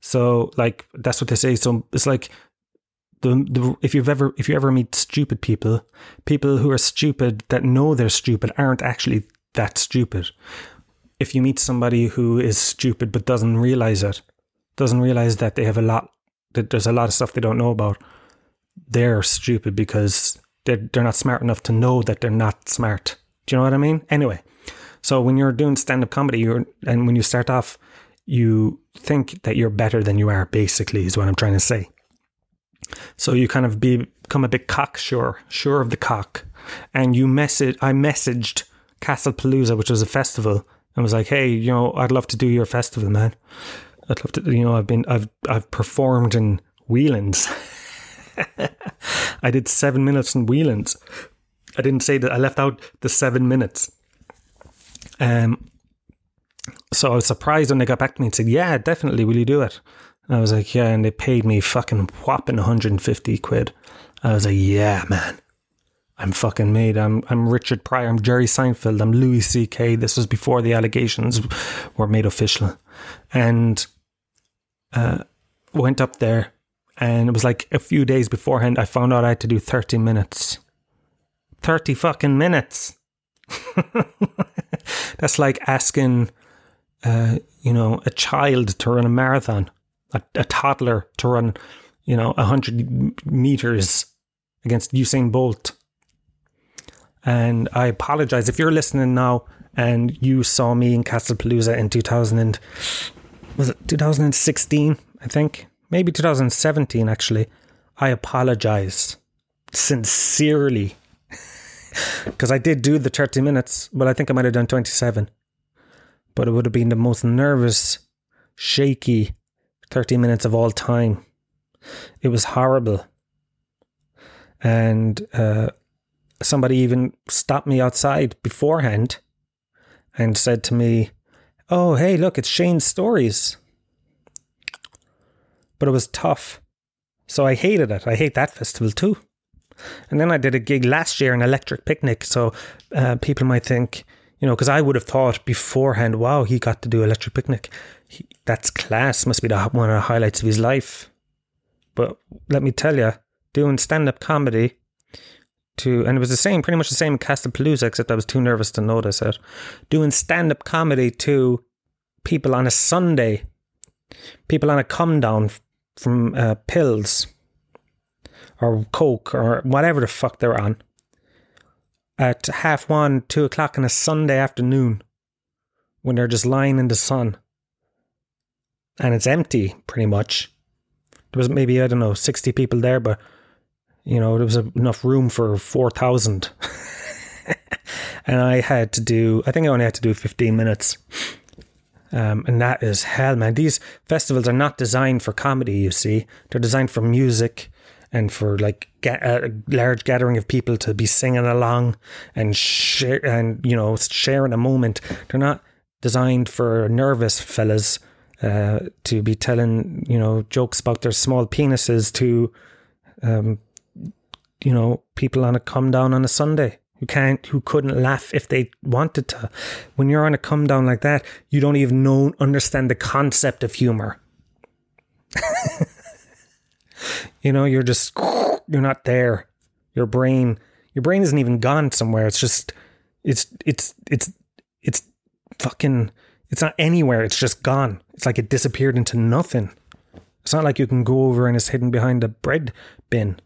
So like that's what they say. So it's like the, the if you've ever if you ever meet stupid people, people who are stupid that know they're stupid aren't actually that stupid. If you meet somebody who is stupid but doesn't realize it, doesn't realize that they have a lot that there's a lot of stuff they don't know about, they're stupid because they're, they're not smart enough to know that they're not smart. Do you know what I mean? Anyway, so when you're doing stand up comedy, you're and when you start off, you think that you're better than you are. Basically, is what I'm trying to say. So you kind of be, become a bit cocksure, sure sure of the cock, and you message. I messaged Castlepalooza, which was a festival, and was like, "Hey, you know, I'd love to do your festival, man. I'd love to. You know, I've been, I've, I've performed in Whelan's." I did seven minutes in Whelan's. I didn't say that I left out the seven minutes. Um, so I was surprised when they got back to me and said, "Yeah, definitely, will you do it?" I was like, "Yeah," and they paid me fucking whopping 150 quid. I was like, "Yeah, man." I'm fucking made. I'm I'm Richard Pryor. I'm Jerry Seinfeld. I'm Louis C.K. This was before the allegations were made official, and uh, went up there and it was like a few days beforehand, I found out I had to do 30 minutes. 30 fucking minutes. That's like asking, uh, you know, a child to run a marathon, a, a toddler to run, you know, 100 meters against Usain Bolt. And I apologize if you're listening now and you saw me in Castlepalooza in 2000 and, was it 2016, I think? maybe 2017 actually, I apologize sincerely because I did do the 30 minutes, but I think I might have done 27. But it would have been the most nervous, shaky 30 minutes of all time. It was horrible. And uh, somebody even stopped me outside beforehand and said to me, Oh, hey, look, it's Shane's Stories but it was tough. So I hated it. I hate that festival too. And then I did a gig last year, an electric picnic. So uh, people might think, you know, because I would have thought beforehand, wow, he got to do electric picnic. He, that's class. Must be the, one of the highlights of his life. But let me tell you, doing stand up comedy to, and it was the same, pretty much the same in Castlepalooza, except I was too nervous to notice it. Doing stand up comedy to people on a Sunday, people on a come down from uh, pills or coke or whatever the fuck they're on at half one, two o'clock on a Sunday afternoon when they're just lying in the sun and it's empty pretty much. There was maybe, I don't know, 60 people there, but you know, there was enough room for 4,000. and I had to do, I think I only had to do 15 minutes. Um, and that is hell, man. These festivals are not designed for comedy, you see. They're designed for music and for like a large gathering of people to be singing along and share and you know sharing a moment. They're not designed for nervous fellas uh, to be telling you know jokes about their small penises to um, you know people on a come down on a Sunday who can't, who couldn't laugh if they wanted to. When you're on a come down like that, you don't even know, understand the concept of humor. you know, you're just, you're not there. Your brain, your brain isn't even gone somewhere. It's just, it's, it's, it's, it's fucking, it's not anywhere. It's just gone. It's like it disappeared into nothing. It's not like you can go over and it's hidden behind a bread bin,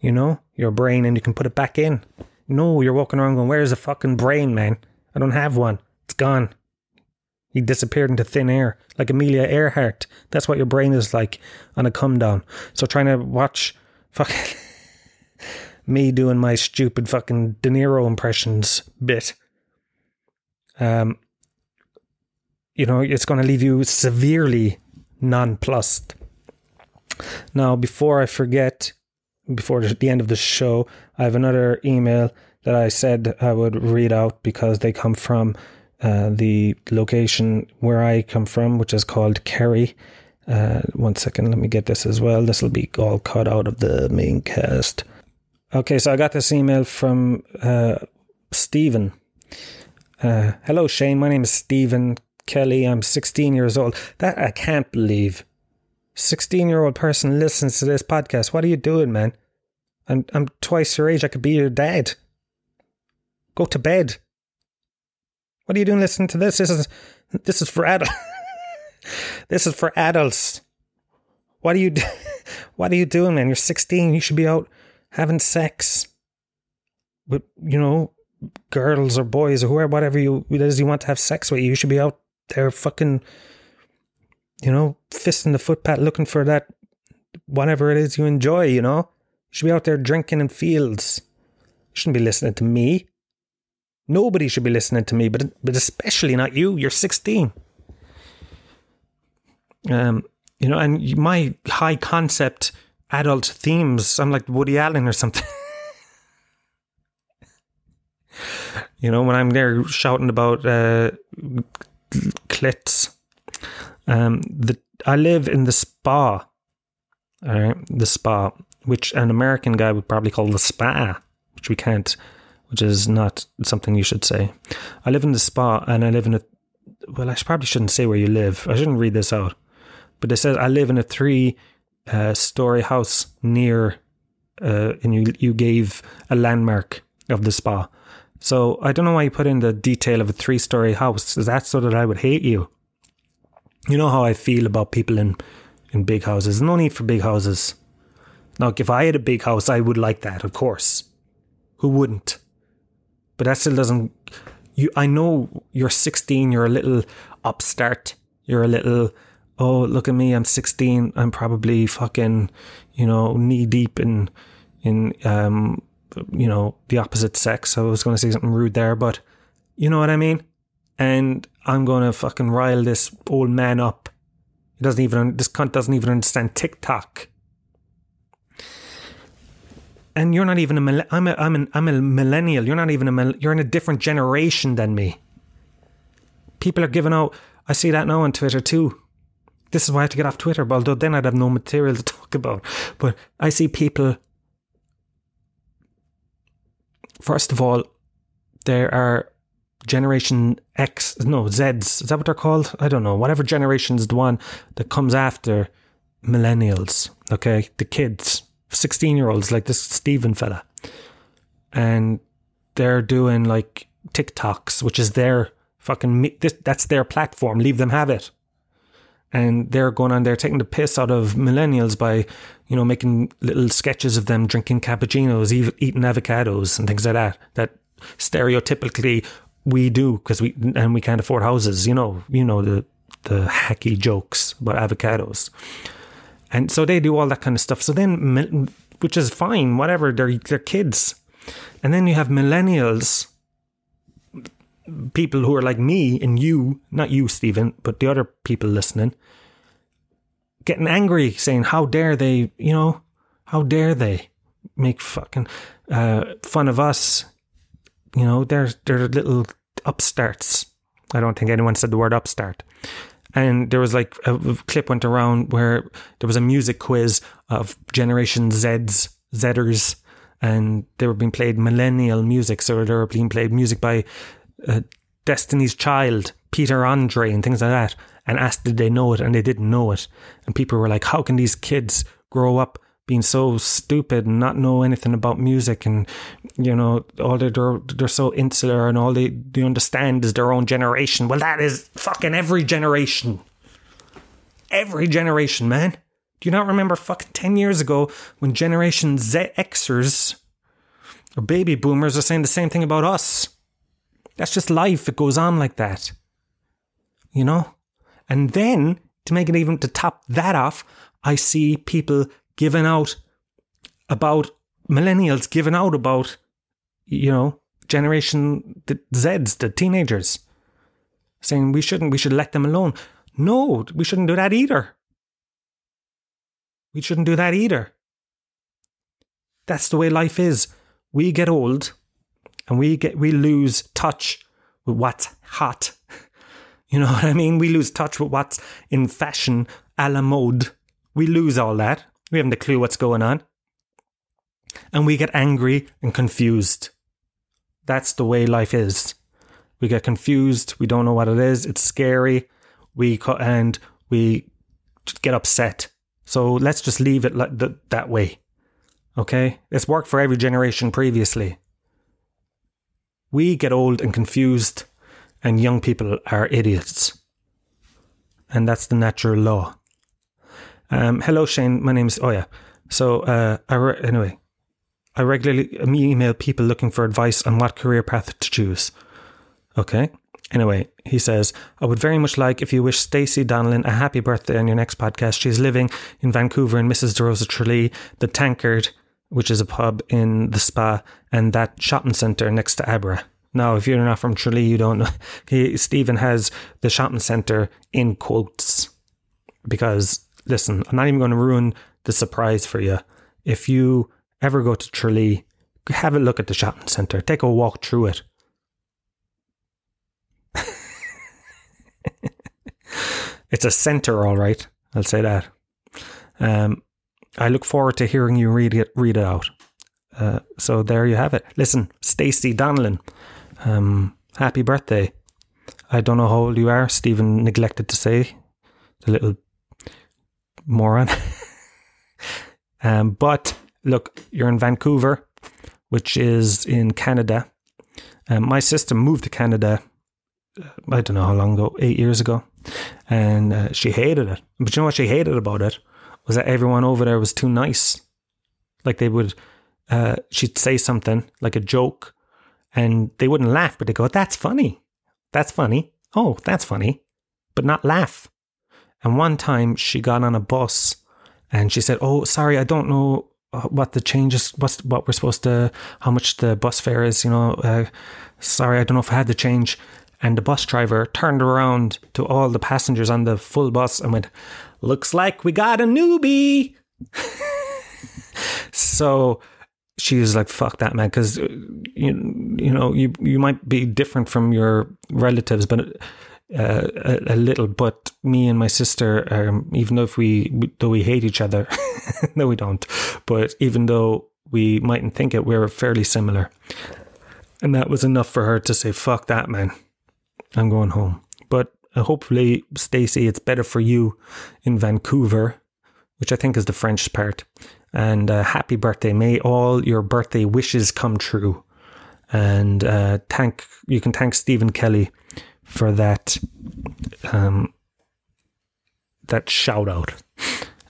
you know, your brain, and you can put it back in. No, you're walking around going, Where's the fucking brain, man? I don't have one. It's gone. He disappeared into thin air, like Amelia Earhart. That's what your brain is like on a come down. So trying to watch fucking me doing my stupid fucking De Niro impressions bit. Um, you know, it's going to leave you severely nonplussed. Now, before I forget, before the end of the show, I have another email that I said I would read out because they come from uh, the location where I come from, which is called Kerry. Uh, one second, let me get this as well. This will be all cut out of the main cast. Okay, so I got this email from uh, Stephen. Uh, hello, Shane. My name is Stephen Kelly. I'm 16 years old. That I can't believe. 16 year old person listens to this podcast. What are you doing, man? I'm, I'm twice your age. I could be your dad. Go to bed. What are you doing listening to this? This is this is for adults. this is for adults. What are you do- what are you doing, man? You're 16. You should be out having sex with, you know, girls or boys or whoever, whatever you it is you want to have sex with. You should be out there fucking you know, fist in the footpath looking for that whatever it is you enjoy, you know? You should be out there drinking in fields. You shouldn't be listening to me. Nobody should be listening to me, but but especially not you. You're 16. Um, you know, and my high concept adult themes, I'm like Woody Allen or something. you know, when I'm there shouting about uh, clits um, the I live in the spa, right, the spa, which an American guy would probably call the spa, which we can't, which is not something you should say. I live in the spa, and I live in a. Well, I probably shouldn't say where you live. I shouldn't read this out, but it says I live in a three uh, story house near, uh, and you you gave a landmark of the spa. So I don't know why you put in the detail of a three story house. Is that so that I would hate you? you know how I feel about people in in big houses. No need for big houses. Like if I had a big house, I would like that, of course. Who wouldn't? But that still doesn't. You, I know you're 16. You're a little upstart. You're a little. Oh, look at me! I'm 16. I'm probably fucking, you know, knee deep in, in, um, you know, the opposite sex. So I was going to say something rude there, but you know what I mean and I'm gonna fucking rile this old man up. He doesn't even this cunt doesn't even understand TikTok. And you're not even a I'm a I'm an I'm a millennial. You're not even a you're in a different generation than me. People are giving out. I see that now on Twitter too. This is why I have to get off Twitter. Although then I'd have no material to talk about. But I see people. First of all, there are Generation X, no, Zs, is that what they're called? I don't know. Whatever generation is the one that comes after millennials, okay? The kids, 16 year olds, like this Stephen fella. And they're doing like TikToks, which is their fucking, that's their platform. Leave them have it. And they're going on there taking the piss out of millennials by, you know, making little sketches of them drinking cappuccinos, eating avocados and things like that. That stereotypically we do because we and we can't afford houses. You know, you know the the hacky jokes about avocados, and so they do all that kind of stuff. So then, which is fine, whatever. They're they're kids, and then you have millennials, people who are like me and you, not you, Stephen, but the other people listening, getting angry, saying, "How dare they?" You know, how dare they make fucking uh, fun of us you know, they're they're little upstarts. I don't think anyone said the word upstart. And there was like a, clip went around where there was a music quiz of Generation Zs, Zers, and they were being played millennial music. So they were being played music by uh, Destiny's Child, Peter Andre, and things like that. And asked, did they know it? And they didn't know it. And people were like, how can these kids grow up being so stupid and not know anything about music and you know all they, they're they're so insular and all they, they understand is their own generation well that is fucking every generation every generation man do you not remember fucking 10 years ago when generation Z Xers or baby boomers are saying the same thing about us that's just life it goes on like that you know and then to make it even to top that off I see people giving out about millennials giving out about you know generation the Zeds, the teenagers, saying we shouldn't, we should let them alone. No, we shouldn't do that either. We shouldn't do that either. That's the way life is. We get old and we get we lose touch with what's hot. You know what I mean? We lose touch with what's in fashion, a la mode. We lose all that. We haven't a clue what's going on. And we get angry and confused. That's the way life is. We get confused. We don't know what it is. It's scary. We co- and we get upset. So let's just leave it like th- that way. Okay, it's worked for every generation previously. We get old and confused, and young people are idiots, and that's the natural law. Um, hello, Shane. My name's oh yeah. So uh, I re- anyway, I regularly email people looking for advice on what career path to choose. Okay. Anyway, he says, I would very much like if you wish Stacey Donnellan a happy birthday on your next podcast. She's living in Vancouver and Mrs. DeRosa Tralee, the Tankard, which is a pub in the spa, and that shopping centre next to Abra. Now, if you're not from Tralee, you don't know. He, Stephen has the shopping centre in quotes because listen, I'm not even going to ruin the surprise for you. If you ever go to Tralee, have a look at the shopping centre. Take a walk through it. it's a centre, all right. I'll say that. Um, I look forward to hearing you read it read it out. Uh, so there you have it. Listen, Stacey Donnellan, um, happy birthday. I don't know how old you are. Stephen neglected to say the little moron. um, but look, you're in Vancouver, which is in Canada. Um, my sister moved to Canada. Uh, I don't know how long ago, eight years ago, and uh, she hated it. But you know what she hated about it was that everyone over there was too nice. Like they would, uh, she'd say something like a joke, and they wouldn't laugh, but they go, "That's funny, that's funny, oh, that's funny," but not laugh. And one time she got on a bus and she said, "Oh, sorry, I don't know uh, what the changes, what's what we're supposed to, how much the bus fare is. You know, uh, sorry, I don't know if I had to change." And the bus driver turned around to all the passengers on the full bus and went, "Looks like we got a newbie." so she was like, "Fuck that, man," because uh, you you know you you might be different from your relatives, but uh, a, a, little, but me and my sister, um, even though if we though we hate each other, no, we don't. But even though we mightn't think it, we're fairly similar, and that was enough for her to say, "Fuck that, man, I'm going home." But uh, hopefully, Stacey, it's better for you in Vancouver, which I think is the French part. And uh, happy birthday! May all your birthday wishes come true. And uh, thank you can thank Stephen Kelly for that um, that shout out.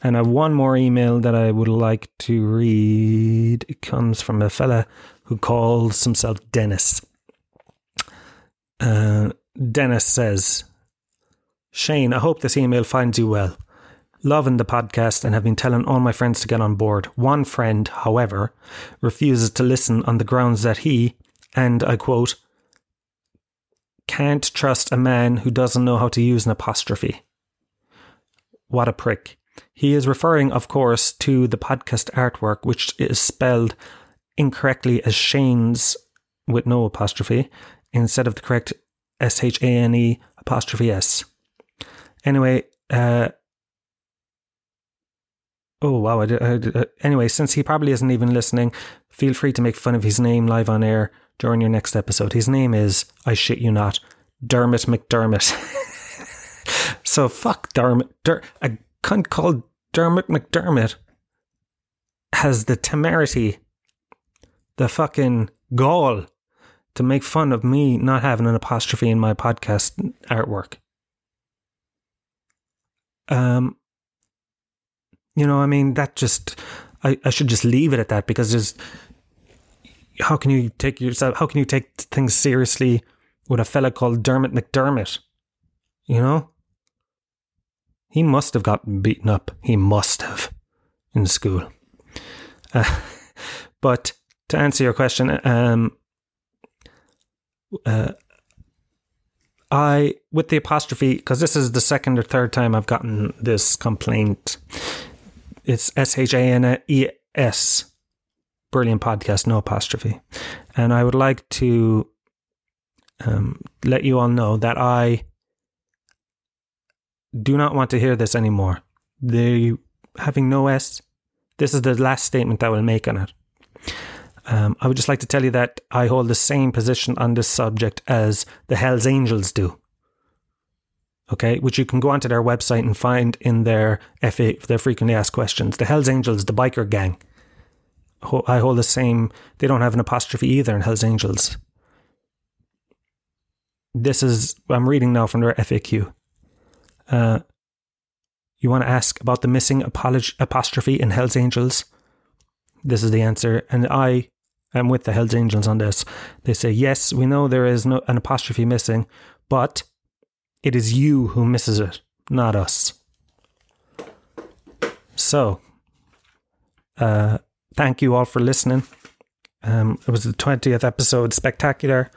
And I have one more email that I would like to read. It comes from a fella who calls himself Dennis. Uh, Dennis says, Shane, I hope this email finds you well. Loving the podcast and have been telling all my friends to get on board. One friend, however, refuses to listen on the grounds that he, and I quote, can't trust a man who doesn't know how to use an apostrophe. What a prick. He is referring, of course, to the podcast artwork, which is spelled incorrectly as Shane's with no apostrophe instead of the correct S H A N E apostrophe S. Anyway, uh, Oh wow! I did, I did, uh, anyway, since he probably isn't even listening, feel free to make fun of his name live on air during your next episode. His name is, I shit you not, Dermot McDermott. so fuck Dermot. Der- a cunt called Dermot McDermott has the temerity, the fucking gall to make fun of me not having an apostrophe in my podcast artwork. Um, you know, I mean, that just, I, I should just leave it at that because there's, how can you take yourself, how can you take things seriously with a fella called Dermot McDermott? You know? He must have gotten beaten up. He must have in school. Uh, but to answer your question, um, uh, I with the apostrophe because this is the second or third time I've gotten this complaint. It's S H A N E S, brilliant podcast, no apostrophe, and I would like to um, let you all know that I do not want to hear this anymore. The having no S. This is the last statement I will make on it. Um, I would just like to tell you that I hold the same position on this subject as the Hells Angels do. Okay, which you can go onto their website and find in their FA, their frequently asked questions. The Hells Angels, the biker gang. I hold the same. They don't have an apostrophe either in Hells Angels. This is I'm reading now from their FAQ. Uh, you want to ask about the missing apolog- apostrophe in Hells Angels? This is the answer, and I am with the Hells Angels on this. They say yes, we know there is no an apostrophe missing, but it is you who misses it, not us. So, uh, thank you all for listening. Um, it was the twentieth episode, spectacular.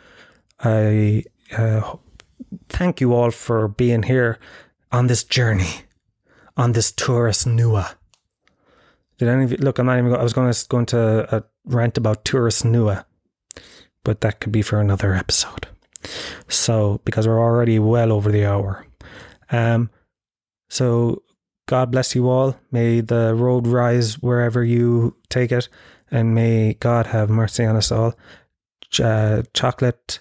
I uh, thank you all for being here on this journey, on this Turas Nua. Did any of you look? I'm not even. I was going to go into a rant about Turas Nua, but that could be for another episode. So because we're already well over the hour, um, so God bless you all. May the road rise wherever you take it, and may God have mercy on us all. Ch- uh, chocolate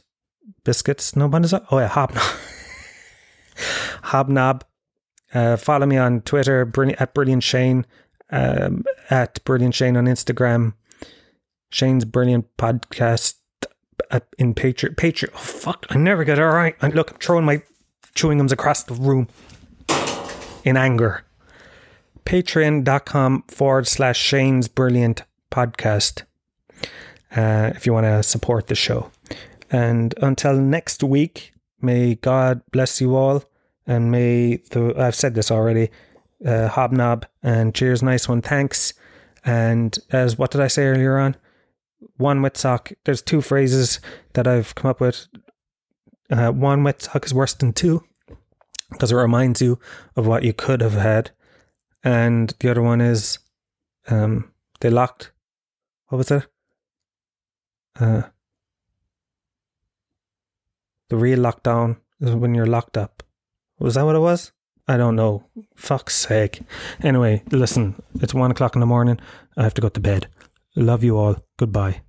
biscuits. No, what is that? Oh yeah, hobnob. hobnob. Uh, follow me on Twitter at Brilliant Shane um, at Brilliant Shane on Instagram. Shane's Brilliant Podcast in Patreon. Patreon. Oh, fuck. I never get it right. Look, I'm throwing my chewing gums across the room in anger. Patreon.com forward slash Shane's Brilliant Podcast uh, if you want to support the show. And until next week, may God bless you all. And may the, I've said this already, uh, Hobnob and cheers, nice one, thanks. And as what did I say earlier on? One wet sock. There's two phrases that I've come up with. Uh, one wet sock is worse than two because it reminds you of what you could have had. And the other one is um, they locked. What was it? Uh, the real lockdown is when you're locked up. Was that what it was? I don't know. Fuck's sake. Anyway, listen, it's one o'clock in the morning. I have to go to bed. Love you all. Goodbye.